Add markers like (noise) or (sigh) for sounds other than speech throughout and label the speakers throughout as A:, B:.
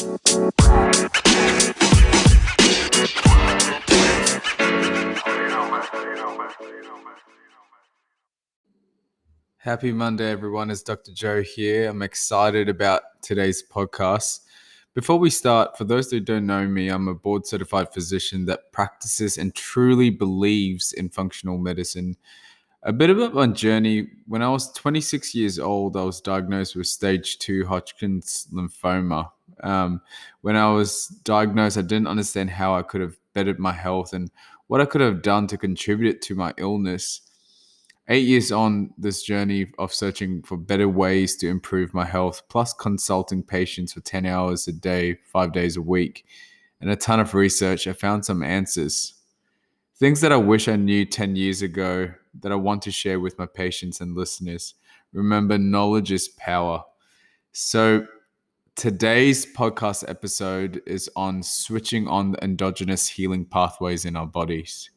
A: Happy Monday, everyone. It's Dr. Joe here. I'm excited about today's podcast. Before we start, for those that don't know me, I'm a board certified physician that practices and truly believes in functional medicine. A bit about my journey when I was 26 years old, I was diagnosed with stage two Hodgkin's lymphoma. Um, when I was diagnosed, I didn't understand how I could have bettered my health and what I could have done to contribute to my illness. Eight years on this journey of searching for better ways to improve my health, plus consulting patients for 10 hours a day, five days a week, and a ton of research, I found some answers. Things that I wish I knew 10 years ago that I want to share with my patients and listeners. Remember, knowledge is power. So, today's podcast episode is on switching on the endogenous healing pathways in our bodies.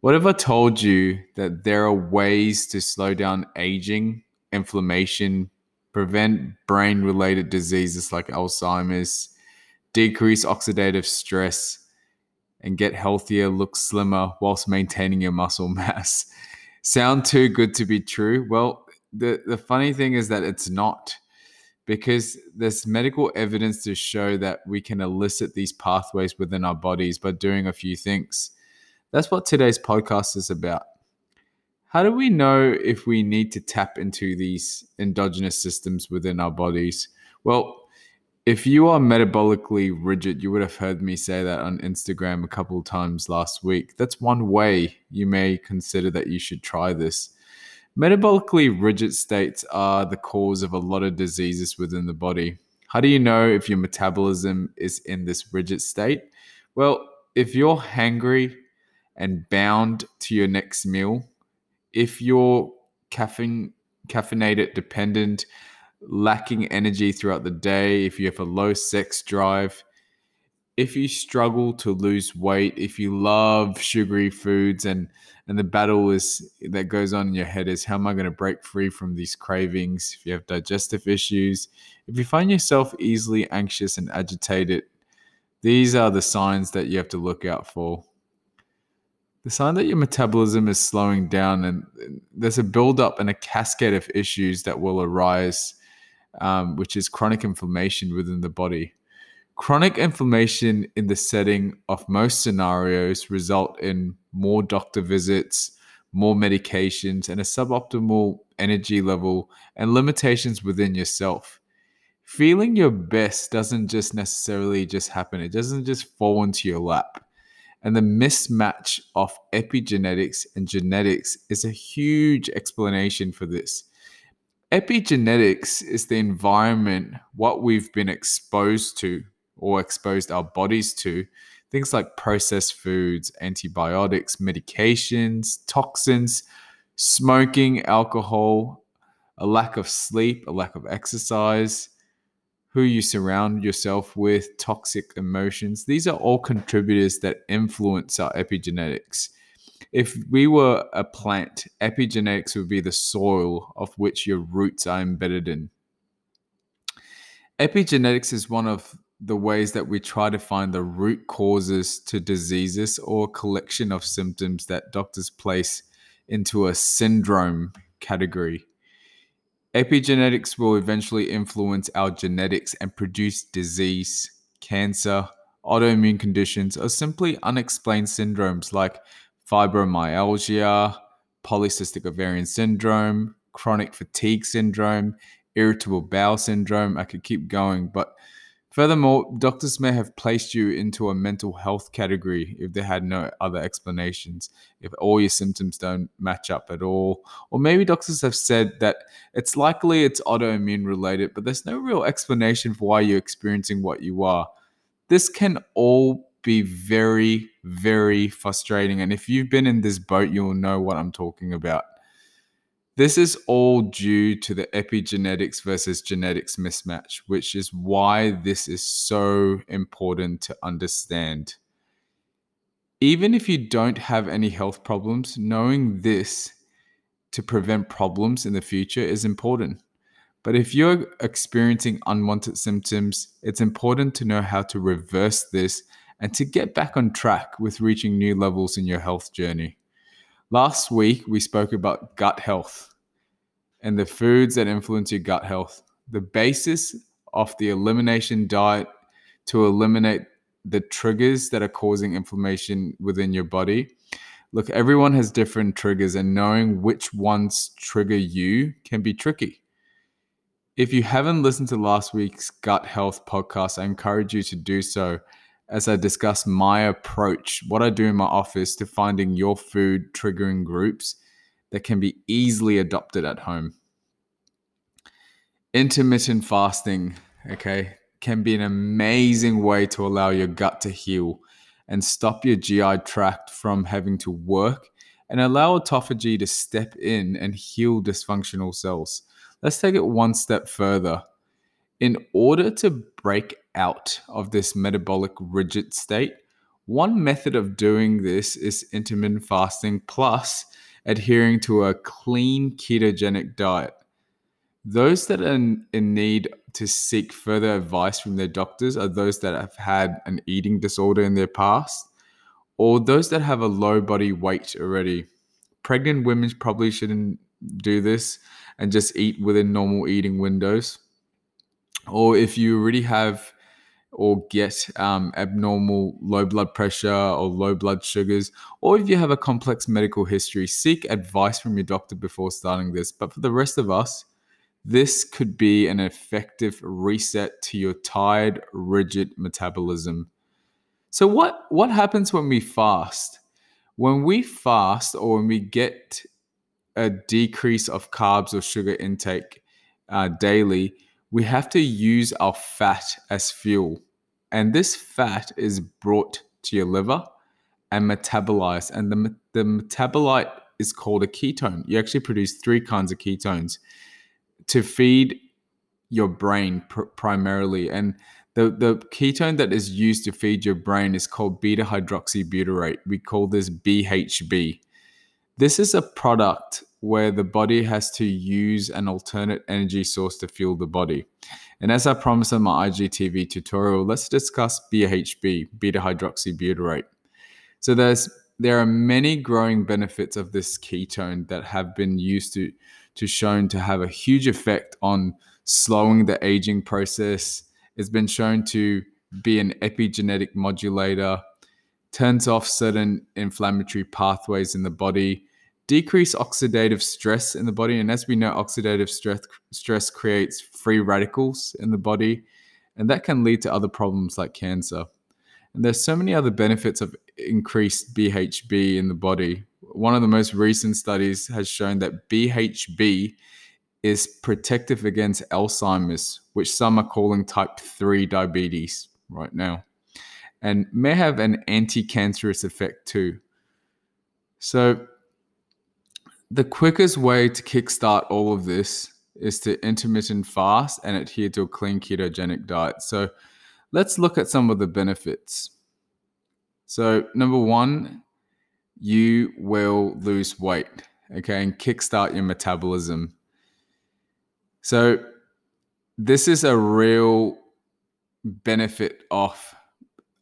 A: What if I told you that there are ways to slow down aging, inflammation, prevent brain related diseases like Alzheimer's, decrease oxidative stress, and get healthier, look slimmer whilst maintaining your muscle (laughs) mass? Sound too good to be true? Well, the, the funny thing is that it's not because there's medical evidence to show that we can elicit these pathways within our bodies by doing a few things. That's what today's podcast is about. How do we know if we need to tap into these endogenous systems within our bodies? Well, if you are metabolically rigid, you would have heard me say that on Instagram a couple times last week. That's one way you may consider that you should try this. Metabolically rigid states are the cause of a lot of diseases within the body. How do you know if your metabolism is in this rigid state? Well, if you're hangry and bound to your next meal. If you're caffeine caffeinated dependent, lacking energy throughout the day, if you have a low sex drive, if you struggle to lose weight, if you love sugary foods and and the battle is that goes on in your head is how am I going to break free from these cravings? If you have digestive issues, if you find yourself easily anxious and agitated, these are the signs that you have to look out for the sign that your metabolism is slowing down and there's a buildup and a cascade of issues that will arise, um, which is chronic inflammation within the body. Chronic inflammation in the setting of most scenarios result in more doctor visits, more medications, and a suboptimal energy level and limitations within yourself. Feeling your best doesn't just necessarily just happen. It doesn't just fall into your lap and the mismatch of epigenetics and genetics is a huge explanation for this. Epigenetics is the environment, what we've been exposed to or exposed our bodies to. Things like processed foods, antibiotics, medications, toxins, smoking, alcohol, a lack of sleep, a lack of exercise, who you surround yourself with, toxic emotions. These are all contributors that influence our epigenetics. If we were a plant, epigenetics would be the soil of which your roots are embedded in. Epigenetics is one of the ways that we try to find the root causes to diseases or collection of symptoms that doctors place into a syndrome category. Epigenetics will eventually influence our genetics and produce disease, cancer, autoimmune conditions, or simply unexplained syndromes like fibromyalgia, polycystic ovarian syndrome, chronic fatigue syndrome, irritable bowel syndrome. I could keep going, but Furthermore, doctors may have placed you into a mental health category if they had no other explanations, if all your symptoms don't match up at all. Or maybe doctors have said that it's likely it's autoimmune related, but there's no real explanation for why you're experiencing what you are. This can all be very, very frustrating. And if you've been in this boat, you'll know what I'm talking about. This is all due to the epigenetics versus genetics mismatch, which is why this is so important to understand. Even if you don't have any health problems, knowing this to prevent problems in the future is important. But if you're experiencing unwanted symptoms, it's important to know how to reverse this and to get back on track with reaching new levels in your health journey. Last week, we spoke about gut health and the foods that influence your gut health. The basis of the elimination diet to eliminate the triggers that are causing inflammation within your body. Look, everyone has different triggers, and knowing which ones trigger you can be tricky. If you haven't listened to last week's gut health podcast, I encourage you to do so as I discuss my approach, what I do in my office to finding your food triggering groups that can be easily adopted at home. Intermittent fasting, okay, can be an amazing way to allow your gut to heal and stop your GI tract from having to work and allow autophagy to step in and heal dysfunctional cells. Let's take it one step further. In order to break out of this metabolic rigid state, one method of doing this is intermittent fasting plus adhering to a clean ketogenic diet. Those that are in need to seek further advice from their doctors are those that have had an eating disorder in their past or those that have a low body weight already. Pregnant women probably shouldn't do this and just eat within normal eating windows. Or if you already have or get um, abnormal low blood pressure or low blood sugars, or if you have a complex medical history, seek advice from your doctor before starting this. But for the rest of us, this could be an effective reset to your tired, rigid metabolism. So, what, what happens when we fast? When we fast or when we get a decrease of carbs or sugar intake uh, daily, we have to use our fat as fuel. And this fat is brought to your liver and metabolized. And the, the metabolite is called a ketone. You actually produce three kinds of ketones to feed your brain pr- primarily. And the, the ketone that is used to feed your brain is called beta hydroxybutyrate. We call this BHB. This is a product where the body has to use an alternate energy source to fuel the body. And as I promised in my IGTV tutorial, let's discuss BHB, beta hydroxybutyrate. So there's there are many growing benefits of this ketone that have been used to to shown to have a huge effect on slowing the aging process. It's been shown to be an epigenetic modulator, turns off certain inflammatory pathways in the body, decrease oxidative stress in the body. And as we know, oxidative stress, stress creates free radicals in the body, and that can lead to other problems like cancer. And there's so many other benefits of increased BHB in the body one of the most recent studies has shown that BHB is protective against Alzheimer's, which some are calling type 3 diabetes right now, and may have an anti cancerous effect too. So, the quickest way to kickstart all of this is to intermittent fast and adhere to a clean ketogenic diet. So, let's look at some of the benefits. So, number one, you will lose weight, okay, and kickstart your metabolism. So, this is a real benefit of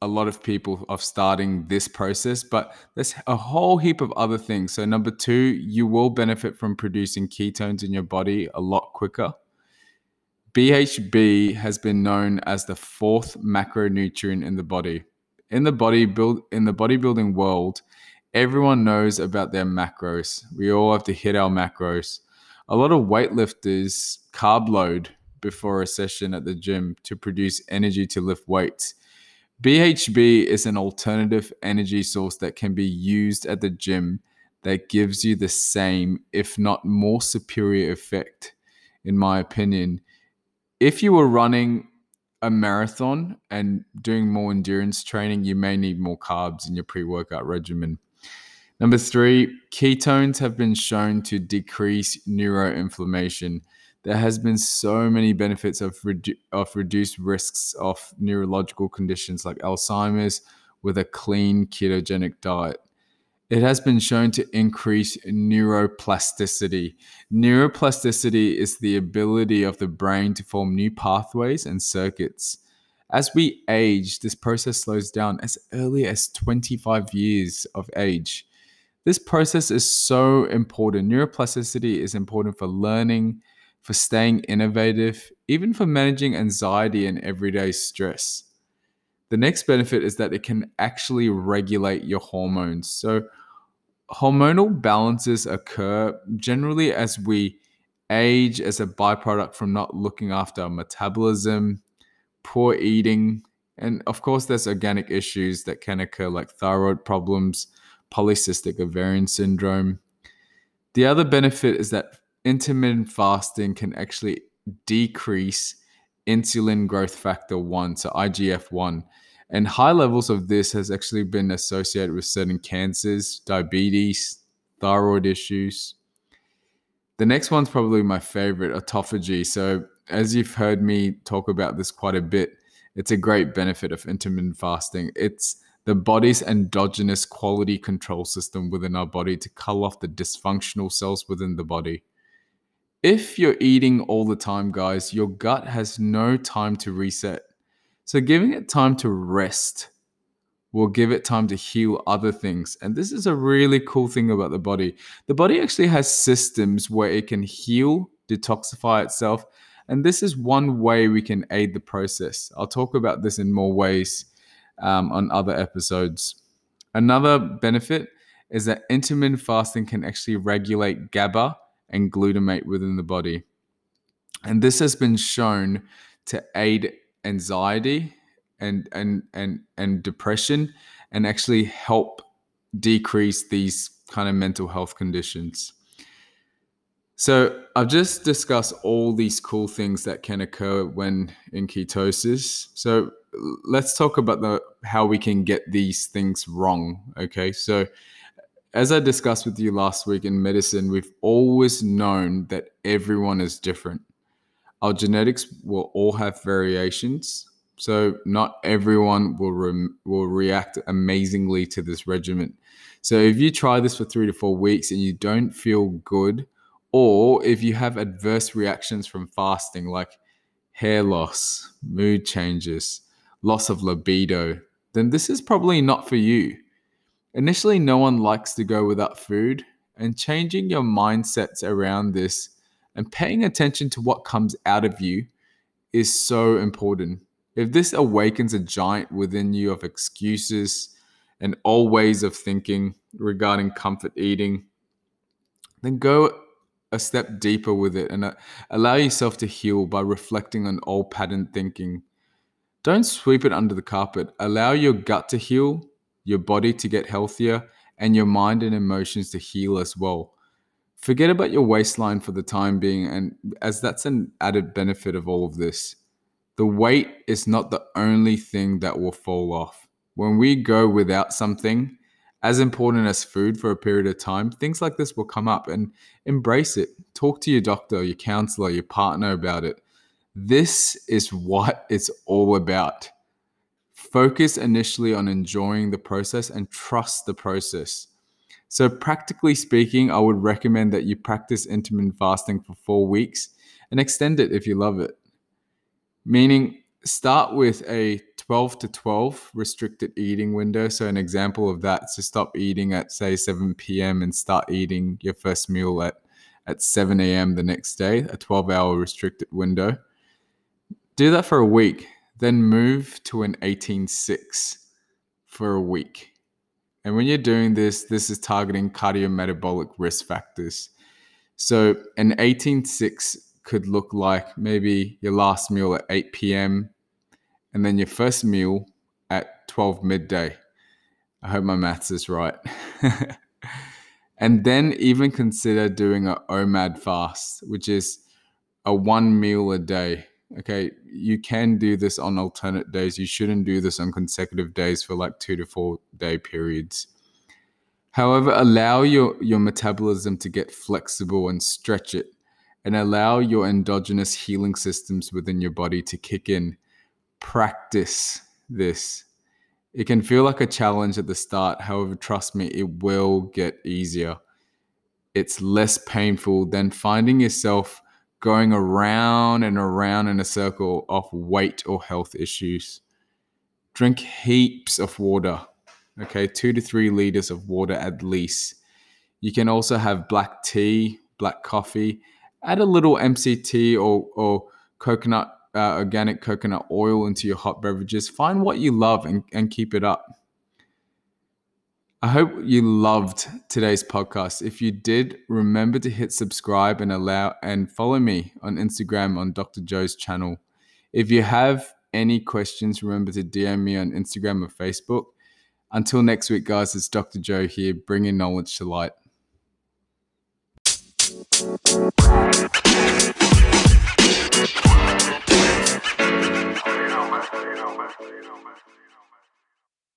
A: a lot of people of starting this process, but there's a whole heap of other things. So, number two, you will benefit from producing ketones in your body a lot quicker. BHB has been known as the fourth macronutrient in the body. In the body build in the bodybuilding world, everyone knows about their macros. We all have to hit our macros. A lot of weightlifters carb load before a session at the gym to produce energy to lift weights. BHB is an alternative energy source that can be used at the gym that gives you the same, if not more superior effect, in my opinion. If you were running a marathon and doing more endurance training, you may need more carbs in your pre workout regimen. Number three, ketones have been shown to decrease neuroinflammation. There has been so many benefits of, redu- of reduced risks of neurological conditions like Alzheimer's with a clean ketogenic diet. it has been shown to increase neuroplasticity. Neuroplasticity is the ability of the brain to form new pathways and circuits. As we age, this process slows down as early as 25 years of age. This process is so important. Neuroplasticity is important for learning, for staying innovative, even for managing anxiety and everyday stress. The next benefit is that it can actually regulate your hormones. So, hormonal balances occur generally as we age as a byproduct from not looking after our metabolism, poor eating, and of course, there's organic issues that can occur like thyroid problems, polycystic ovarian syndrome. The other benefit is that intermittent fasting can actually decrease insulin growth factor 1, so IGF 1. And high levels of this has actually been associated with certain cancers, diabetes, thyroid issues. The next one's probably my favorite, autophagy. So, as you've heard me talk about this quite a bit, it's a great benefit of intermittent fasting. It's the body's endogenous quality control system within our body to cull off the dysfunctional cells within the body. If you're eating all the time, guys, your gut has no time to reset. So, giving it time to rest will give it time to heal other things. And this is a really cool thing about the body. The body actually has systems where it can heal, detoxify itself. And this is one way we can aid the process. I'll talk about this in more ways um, on other episodes. Another benefit is that intermittent fasting can actually regulate GABA and glutamate within the body. And this has been shown to aid anxiety and and and and depression and actually help decrease these kind of mental health conditions. So, I've just discussed all these cool things that can occur when in ketosis. So, let's talk about the how we can get these things wrong, okay? So, as I discussed with you last week in medicine, we've always known that everyone is different. Our genetics will all have variations, so not everyone will re- will react amazingly to this regimen. So if you try this for 3 to 4 weeks and you don't feel good or if you have adverse reactions from fasting like hair loss, mood changes, loss of libido, then this is probably not for you. Initially, no one likes to go without food, and changing your mindsets around this and paying attention to what comes out of you is so important. If this awakens a giant within you of excuses and old ways of thinking regarding comfort eating, then go a step deeper with it and uh, allow yourself to heal by reflecting on old pattern thinking. Don't sweep it under the carpet. Allow your gut to heal your body to get healthier, and your mind and emotions to heal as well. Forget about your waistline for the time being, and as that's an added benefit of all of this. The weight is not the only thing that will fall off. When we go without something as important as food for a period of time, things like this will come up and embrace it. Talk to your doctor, your counselor, your partner about it. This is what it's all about focus initially on enjoying the process and trust the process. So, practically speaking, I would recommend that you practice intermittent fasting for four weeks and extend it if you love it. Meaning, start with a 12 to 12 restricted eating window. So, an example of that is to stop eating at, say, 7 p.m. and start eating your first meal at, at 7 a.m. the next day, a 12 hour restricted window. Do that for a week then move to an 18.6 for a week. And when you're doing this, this is targeting cardiometabolic risk factors. So an 18.6 could look like maybe your last meal at 8 p.m. and then your first meal at 12 midday. I hope my maths is right. (laughs) and then even consider doing a OMAD fast, which is a one meal a day okay, you can do this on alternate days. You shouldn't do this on consecutive days for like two to four day periods. However, allow your, your metabolism to get flexible and stretch it, and allow your endogenous healing systems within your body to kick in. Practice this. It can feel like a challenge at the start. However, trust me, it will get easier. It's less painful than finding yourself going around and around in a circle of weight or health issues. Drink heaps of water, okay, two to three liters of water at least. You can also have black tea, black coffee, add a little MCT or, or coconut, uh, organic coconut oil into your hot beverages. Find what you love and, and keep it up. I hope you loved today's podcast. If you did, remember to hit subscribe and allow and follow me on Instagram on Dr. Joe's channel. If you have any questions, remember to DM me on Instagram or Facebook. Until next week, guys, it's Dr. Joe here, bringing knowledge to light.